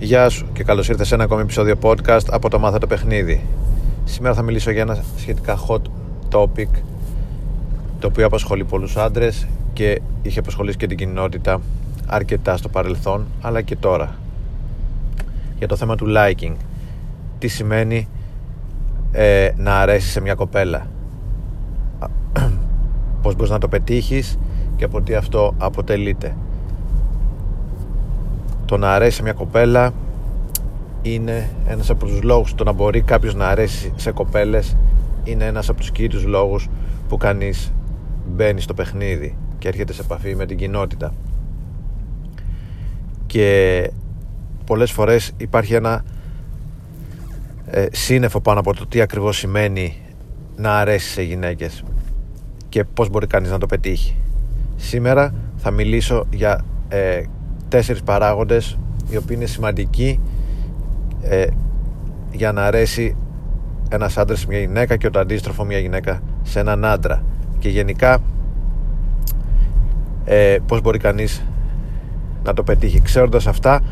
Γεια σου και καλώς ήρθες σε ένα ακόμη επεισόδιο podcast από το Μάθα το Παιχνίδι. Σήμερα θα μιλήσω για ένα σχετικά hot topic το οποίο απασχολεί πολλούς άντρες και είχε απασχολήσει και την κοινότητα αρκετά στο παρελθόν αλλά και τώρα. Για το θέμα του liking. Τι σημαίνει ε, να αρέσεις σε μια κοπέλα. Πώς μπορείς να το πετύχεις και από τι αυτό αποτελείται το να αρέσει μια κοπέλα είναι ένας από τους λόγους. Το να μπορεί κάποιος να αρέσει σε κοπέλες είναι ένας από τους κύριους λόγους που κανείς μπαίνει στο παιχνίδι και έρχεται σε επαφή με την κοινότητα. Και πολλές φορές υπάρχει ένα ε, σύννεφο πάνω από το τι ακριβώς σημαίνει να αρέσει σε γυναίκες και πώς μπορεί κανείς να το πετύχει. Σήμερα θα μιλήσω για ε, τέσσερις παράγοντες οι οποίοι είναι σημαντικοί ε, για να αρέσει ένας άντρας σε μια γυναίκα και το αντίστροφο μια γυναίκα σε έναν άντρα. Και γενικά ε, πώς μπορεί κανείς να το πετύχει. Ξέροντας αυτά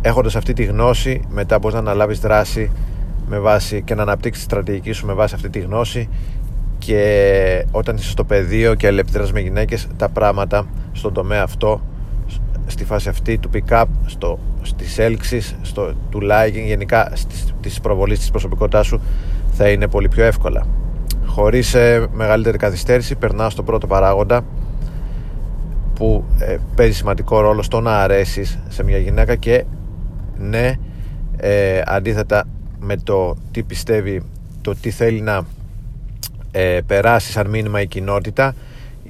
έχοντας αυτή τη γνώση μετά πώς να αναλάβεις δράση με βάση και να αναπτύξεις τη στρατηγική σου με βάση αυτή τη γνώση και όταν είσαι στο πεδίο και ελευθεράς με γυναίκες τα πράγματα στον τομέα αυτό στη φάση αυτή του pick-up, στο, στις έλξεις, στο, του liking, γενικά στις, της προβολής της προσωπικότητάς σου θα είναι πολύ πιο εύκολα. Χωρίς ε, μεγαλύτερη καθυστέρηση περνάω στο πρώτο παράγοντα που ε, παίζει σημαντικό ρόλο στο να αρέσεις σε μια γυναίκα και ναι, ε, αντίθετα με το τι πιστεύει, το τι θέλει να ε, περάσει σαν μήνυμα η κοινότητα,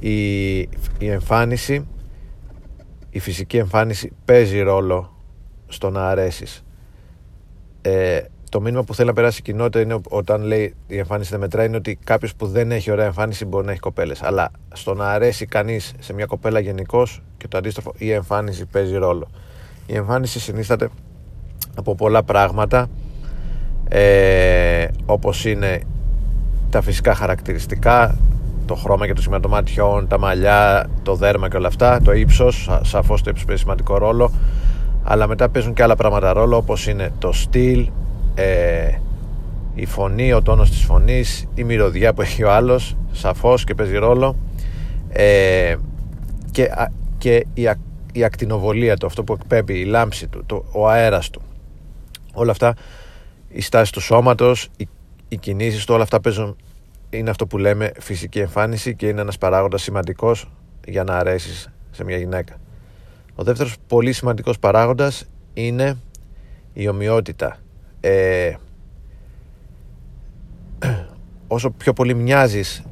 η, η εμφάνιση η φυσική εμφάνιση παίζει ρόλο στο να αρέσεις ε, το μήνυμα που θέλει να περάσει η κοινότητα είναι όταν λέει η εμφάνιση δεν μετράει είναι ότι κάποιος που δεν έχει ωραία εμφάνιση μπορεί να έχει κοπέλες. Αλλά στο να αρέσει κανείς σε μια κοπέλα γενικώς και το αντίστροφο, η εμφάνιση παίζει ρόλο. Η εμφάνιση συνίσταται από πολλά πράγματα ε, όπως είναι τα φυσικά χαρακτηριστικά το χρώμα και το σήμα των ματιών, τα μαλλιά, το δέρμα και όλα αυτά, το ύψος, σαφώς το ύψος παίζει σημαντικό ρόλο. Αλλά μετά παίζουν και άλλα πράγματα ρόλο όπως είναι το στυλ, ε, η φωνή, ο τόνος της φωνής, η μυρωδιά που έχει ο άλλος, σαφώς και παίζει ρόλο. Ε, και, και η, η ακτινοβολία του, αυτό που εκπέμπει, η λάμψη του, το, ο αέρας του. Όλα αυτά, η στάση του σώματος, οι, οι κινήσεις του, όλα αυτά παίζουν είναι αυτό που λέμε φυσική εμφάνιση και είναι ένας παράγοντας σημαντικός για να αρέσεις σε μια γυναίκα. Ο δεύτερος πολύ σημαντικός παράγοντας είναι η ομοιότητα. Ε, όσο πιο πολύ μοιάζεις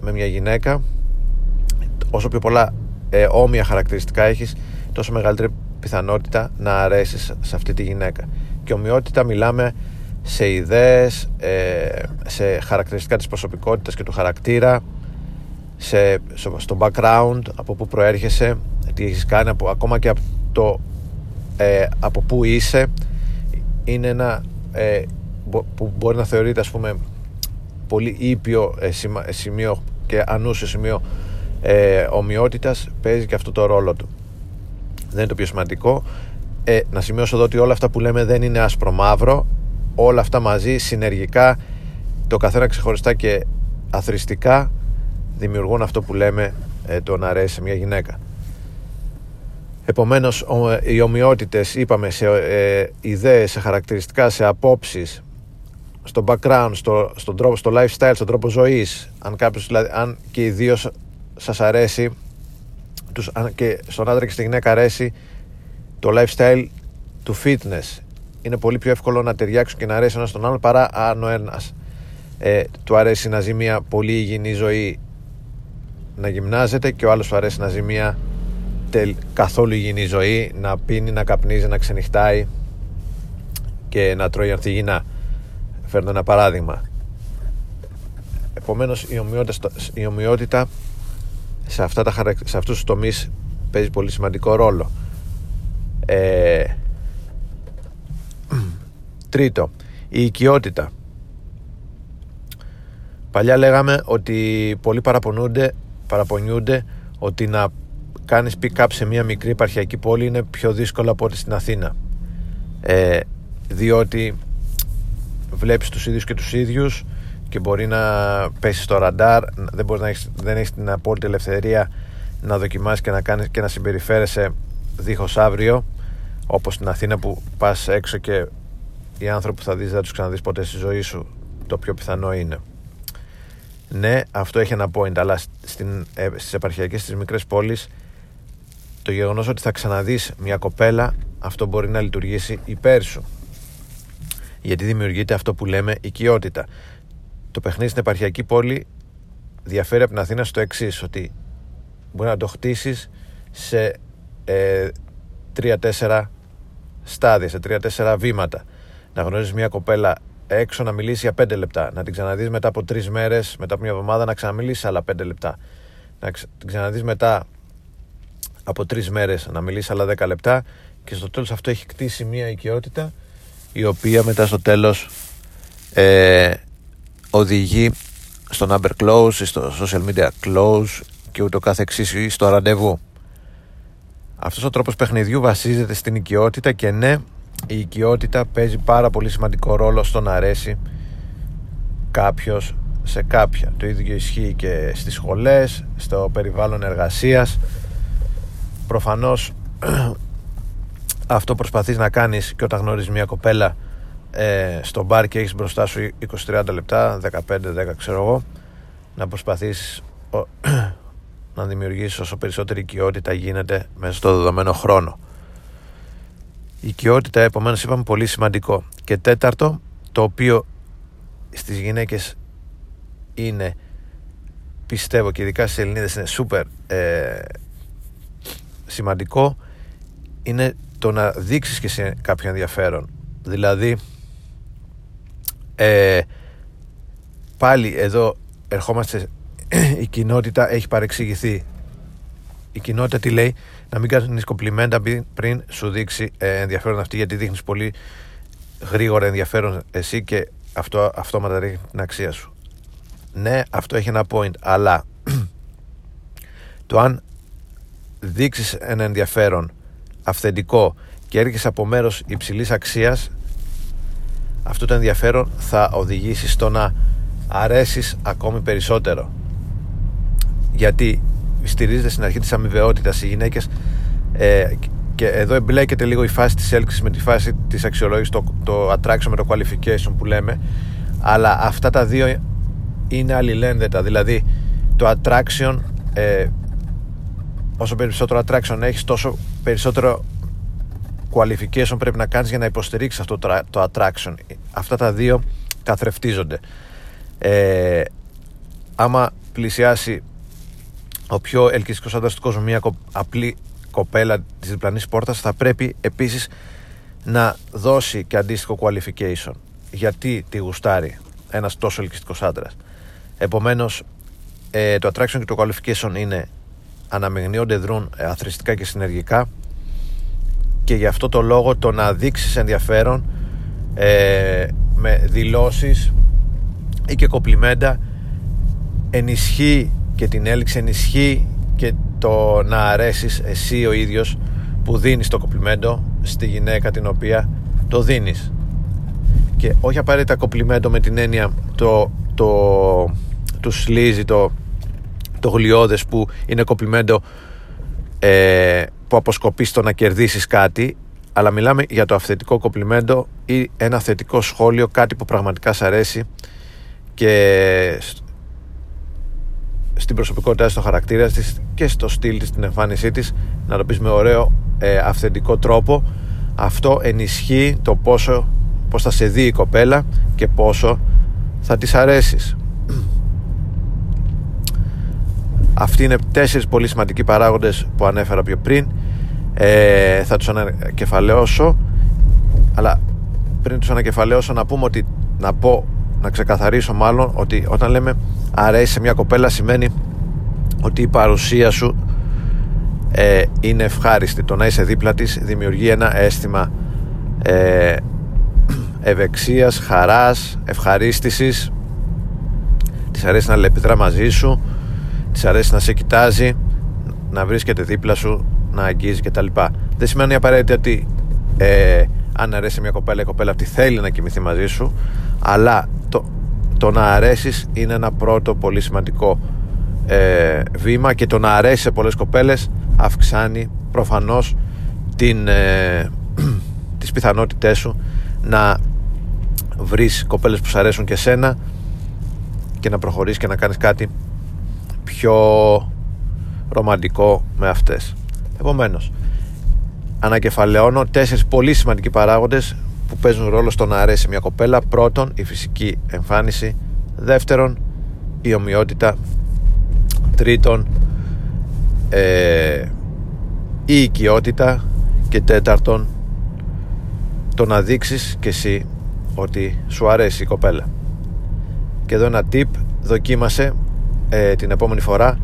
με μια γυναίκα, όσο πιο πολλά ε, όμοια χαρακτηριστικά έχεις, τόσο μεγαλύτερη πιθανότητα να αρέσεις σε αυτή τη γυναίκα. Και ομοιότητα μιλάμε σε ιδέες, ε, σε χαρακτηριστικά της προσωπικότητας και του χαρακτήρα, σε, στο background, από πού προέρχεσαι, τι έχεις κάνει, από, ακόμα και από το ε, από πού είσαι, είναι ένα ε, που μπορεί να θεωρείται ας πούμε πολύ ήπιο σημείο και ανούσιο σημείο ε, ομοιότητας παίζει και αυτό το ρόλο του. Δεν είναι το πιο σημαντικό. Ε, να σημειώσω εδώ ότι όλα αυτά που λέμε δεν είναι άσπρο μαύρο όλα αυτά μαζί συνεργικά το καθένα ξεχωριστά και αθρηστικά δημιουργούν αυτό που λέμε ε, το να αρέσει σε μια γυναίκα. Επομένως οι ομοιότητες είπαμε σε ε, ιδέες, σε χαρακτηριστικά, σε απόψεις στο background, στο, στον τρόπο, στο lifestyle, στον τρόπο ζωής αν κάποιος δηλαδή, αν και οι δύο σας αρέσει τους, αν και στον άντρα και στη γυναίκα αρέσει το lifestyle του fitness είναι πολύ πιο εύκολο να ταιριάξουν και να αρέσει ένας στον άλλον παρά αν ο ένας ε, του αρέσει να ζει μια πολύ υγιεινή ζωή να γυμνάζεται και ο άλλος του αρέσει να ζει μια τελ, καθόλου υγιεινή ζωή να πίνει, να καπνίζει, να ξενυχτάει και να τρώει ανθυγινά φέρνω ένα παράδειγμα. Επομένως η ομοιότητα, η ομοιότητα σε, αυτά τα, σε αυτούς τους τομείς παίζει πολύ σημαντικό ρόλο. Ε, Τρίτο, η οικειότητα. Παλιά λέγαμε ότι πολλοί παραπονούνται, παραπονιούνται ότι να κάνεις pick-up σε μια μικρή επαρχιακή πόλη είναι πιο δύσκολο από ό,τι στην Αθήνα. ε, διότι βλέπεις τους ίδιους και τους ίδιους και μπορεί να πέσεις στο ραντάρ δεν, μπορείς να έχεις, δεν έχεις την απόλυτη ελευθερία να δοκιμάσεις και να, κάνεις, και να συμπεριφέρεσαι δίχως αύριο όπως στην Αθήνα που πας έξω και οι άνθρωποι που θα δεις δεν τους ξαναδείς ποτέ στη ζωή σου. Το πιο πιθανό είναι. Ναι αυτό έχει ένα point αλλά στην, ε, στις επαρχιακές στις μικρές πόλεις το γεγονός ότι θα ξαναδείς μια κοπέλα αυτό μπορεί να λειτουργήσει υπέρ σου. Γιατί δημιουργείται αυτό που λέμε οικειότητα. Το παιχνίδι στην επαρχιακή πόλη διαφέρει από την Αθήνα στο εξής ότι μπορεί να το χτίσεις σε ε, 3-4 στάδια, σε 3-4 βήματα. Να γνωρίζεις μια κοπέλα έξω να μιλήσει για 5 λεπτά. Να την ξαναδείς μετά από 3 μέρες, μετά από μια εβδομάδα να ξαναμιλήσει άλλα 5 λεπτά. Να την ξαναδείς μετά από 3 μέρες να μιλήσει άλλα 10 λεπτά. Και στο τέλος αυτό έχει κτίσει μια οικειότητα η οποία μετά στο τέλος ε, οδηγεί στο number close, στο social media close και ούτω κάθε εξής στο ραντεβού. Αυτός ο τρόπος παιχνιδιού βασίζεται στην οικειότητα και ναι, η οικειότητα παίζει πάρα πολύ σημαντικό ρόλο στο να αρέσει κάποιος σε κάποια. Το ίδιο ισχύει και στις σχολές, στο περιβάλλον εργασίας. Προφανώς αυτό προσπαθείς να κάνεις και όταν γνωρίζεις μια κοπέλα ε, στο μπαρ και έχεις μπροστά σου 20-30 λεπτά 15-10 ξέρω εγώ να προσπαθείς να δημιουργήσεις όσο περισσότερη οικειότητα γίνεται μέσα στο δεδομένο χρόνο η οικειότητα επομένως είπαμε πολύ σημαντικό. Και τέταρτο το οποίο στις γυναίκες είναι πιστεύω και ειδικά στις Ελληνίδες είναι σούπερ ε, σημαντικό είναι το να δείξεις και σε κάποιο ενδιαφέρον. Δηλαδή ε, πάλι εδώ ερχόμαστε η κοινότητα έχει παρεξηγηθεί η κοινότητα τι λέει να μην κάνεις κομπλιμέντα πριν σου δείξει ε, ενδιαφέρον αυτή γιατί δείχνεις πολύ γρήγορα ενδιαφέρον εσύ και αυτό αυτόματα ρίχνει την αξία σου. Ναι αυτό έχει ένα point αλλά το αν δείξεις ένα ενδιαφέρον αυθεντικό και έρχεσαι από μέρος υψηλής αξίας αυτό το ενδιαφέρον θα οδηγήσει στο να αρέσεις ακόμη περισσότερο. Γιατί στηρίζεται στην αρχή της αμοιβαιότητας οι γυναίκες ε, και εδώ εμπλέκεται λίγο η φάση της έλξης με τη φάση της αξιολόγησης το, το attraction με το qualification που λέμε αλλά αυτά τα δύο είναι αλληλένδετα. Δηλαδή το attraction ε, όσο περισσότερο attraction έχεις τόσο περισσότερο qualification πρέπει να κάνεις για να υποστηρίξεις αυτό το attraction. Αυτά τα δύο καθρεφτίζονται. Ε, άμα πλησιάσει ο πιο ελκυστικός άντρας του κόσμου μια απλή κοπέλα της διπλανής πόρτας θα πρέπει επίσης να δώσει και αντίστοιχο qualification. Γιατί τη γουστάρει ένας τόσο ελκυστικός άντρας. Επομένως ε, το attraction και το qualification είναι αναμειγνύονται δρούν αθρηστικά και συνεργικά. Και γι' αυτό το λόγο το να δείξεις ενδιαφέρον ε, με δηλώσεις ή και κοπλιμέντα ενισχύει και την έλξη ενισχύει και το να αρέσεις εσύ ο ίδιος που δίνεις το κοπλιμέντο στη γυναίκα την οποία το δίνεις. Και όχι απαραίτητα κοπλιμέντο με την έννοια το, το, του σλίζει το, το γλιώδες που είναι κοπλιμέντο ε, που αποσκοπείς στο να κερδίσεις κάτι αλλά μιλάμε για το αυθεντικό κοπλιμέντο ή ένα θετικό σχόλιο, κάτι που πραγματικά σ' αρέσει και στην προσωπικότητά στο χαρακτήρα της και στο στυλ της, στην εμφάνισή της να το πεις με ωραίο ε, αυθεντικό τρόπο. Αυτό ενισχύει το πόσο πως θα σε δει η κοπέλα και πόσο θα της αρέσεις. Αυτοί είναι τέσσερις πολύ σημαντικοί παράγοντες που ανέφερα πιο πριν. Ε, θα τους ανακεφαλαιώσω αλλά πριν τους ανακεφαλαιώσω να πούμε ότι να πω να ξεκαθαρίσω μάλλον ότι όταν λέμε αρέσει σε μια κοπέλα σημαίνει ότι η παρουσία σου ε, είναι ευχάριστη το να είσαι δίπλα της δημιουργεί ένα αίσθημα ε, ευεξίας, χαράς, ευχαρίστησης της αρέσει να λεπιδρά μαζί σου της αρέσει να σε κοιτάζει να βρίσκεται δίπλα σου να αγγίζει κτλ. Δεν σημαίνει απαραίτητα ότι ε, αν αρέσει μια κοπέλα η κοπέλα αυτή θέλει να κοιμηθεί μαζί σου αλλά το, το να αρέσεις είναι ένα πρώτο πολύ σημαντικό ε, βήμα και το να αρέσει σε πολλές κοπέλες αυξάνει προφανώς την, ε, τις πιθανότητές σου να βρεις κοπέλες που σου αρέσουν και σένα και να προχωρήσεις και να κάνεις κάτι πιο ρομαντικό με αυτές. Επομένως ανακεφαλαιώνω τέσσερις πολύ σημαντικοί παράγοντες που παίζουν ρόλο στο να αρέσει μια κοπέλα. Πρώτον η φυσική εμφάνιση. Δεύτερον η ομοιότητα. Τρίτον ε, η οικειότητα. Και τέταρτον το να δείξεις και εσύ ότι σου αρέσει η κοπέλα. Και εδώ ένα tip. Δοκίμασε ε, την επόμενη φορά.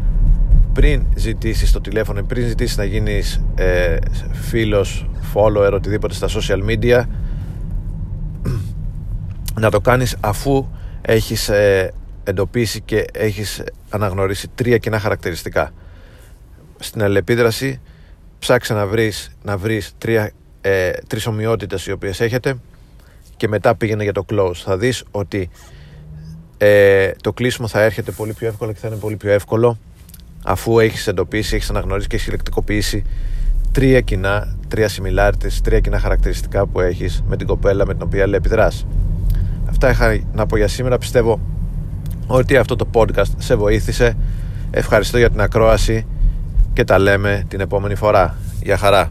Πριν ζητήσεις το τηλέφωνο πριν ζητήσεις να γίνεις ε, φίλος follower οτιδήποτε στα social media να το κάνεις αφού έχεις ε, εντοπίσει και έχεις αναγνωρίσει τρία κοινά χαρακτηριστικά στην αλληλεπίδραση ψάξε να βρεις, να βρεις τρία, ε, τρεις ομοιότητες οι οποίες έχετε και μετά πήγαινε για το close θα δεις ότι ε, το κλείσιμο θα έρχεται πολύ πιο εύκολο και θα είναι πολύ πιο εύκολο αφού έχεις εντοπίσει, έχεις αναγνωρίσει και έχεις συλλεκτικοποιήσει τρία κοινά, τρία similarities, τρία κοινά χαρακτηριστικά που έχεις με την κοπέλα με την οποία λέει επιδράς. Αυτά είχα να πω για σήμερα. Πιστεύω ότι αυτό το podcast σε βοήθησε. Ευχαριστώ για την ακρόαση και τα λέμε την επόμενη φορά. Γεια χαρά.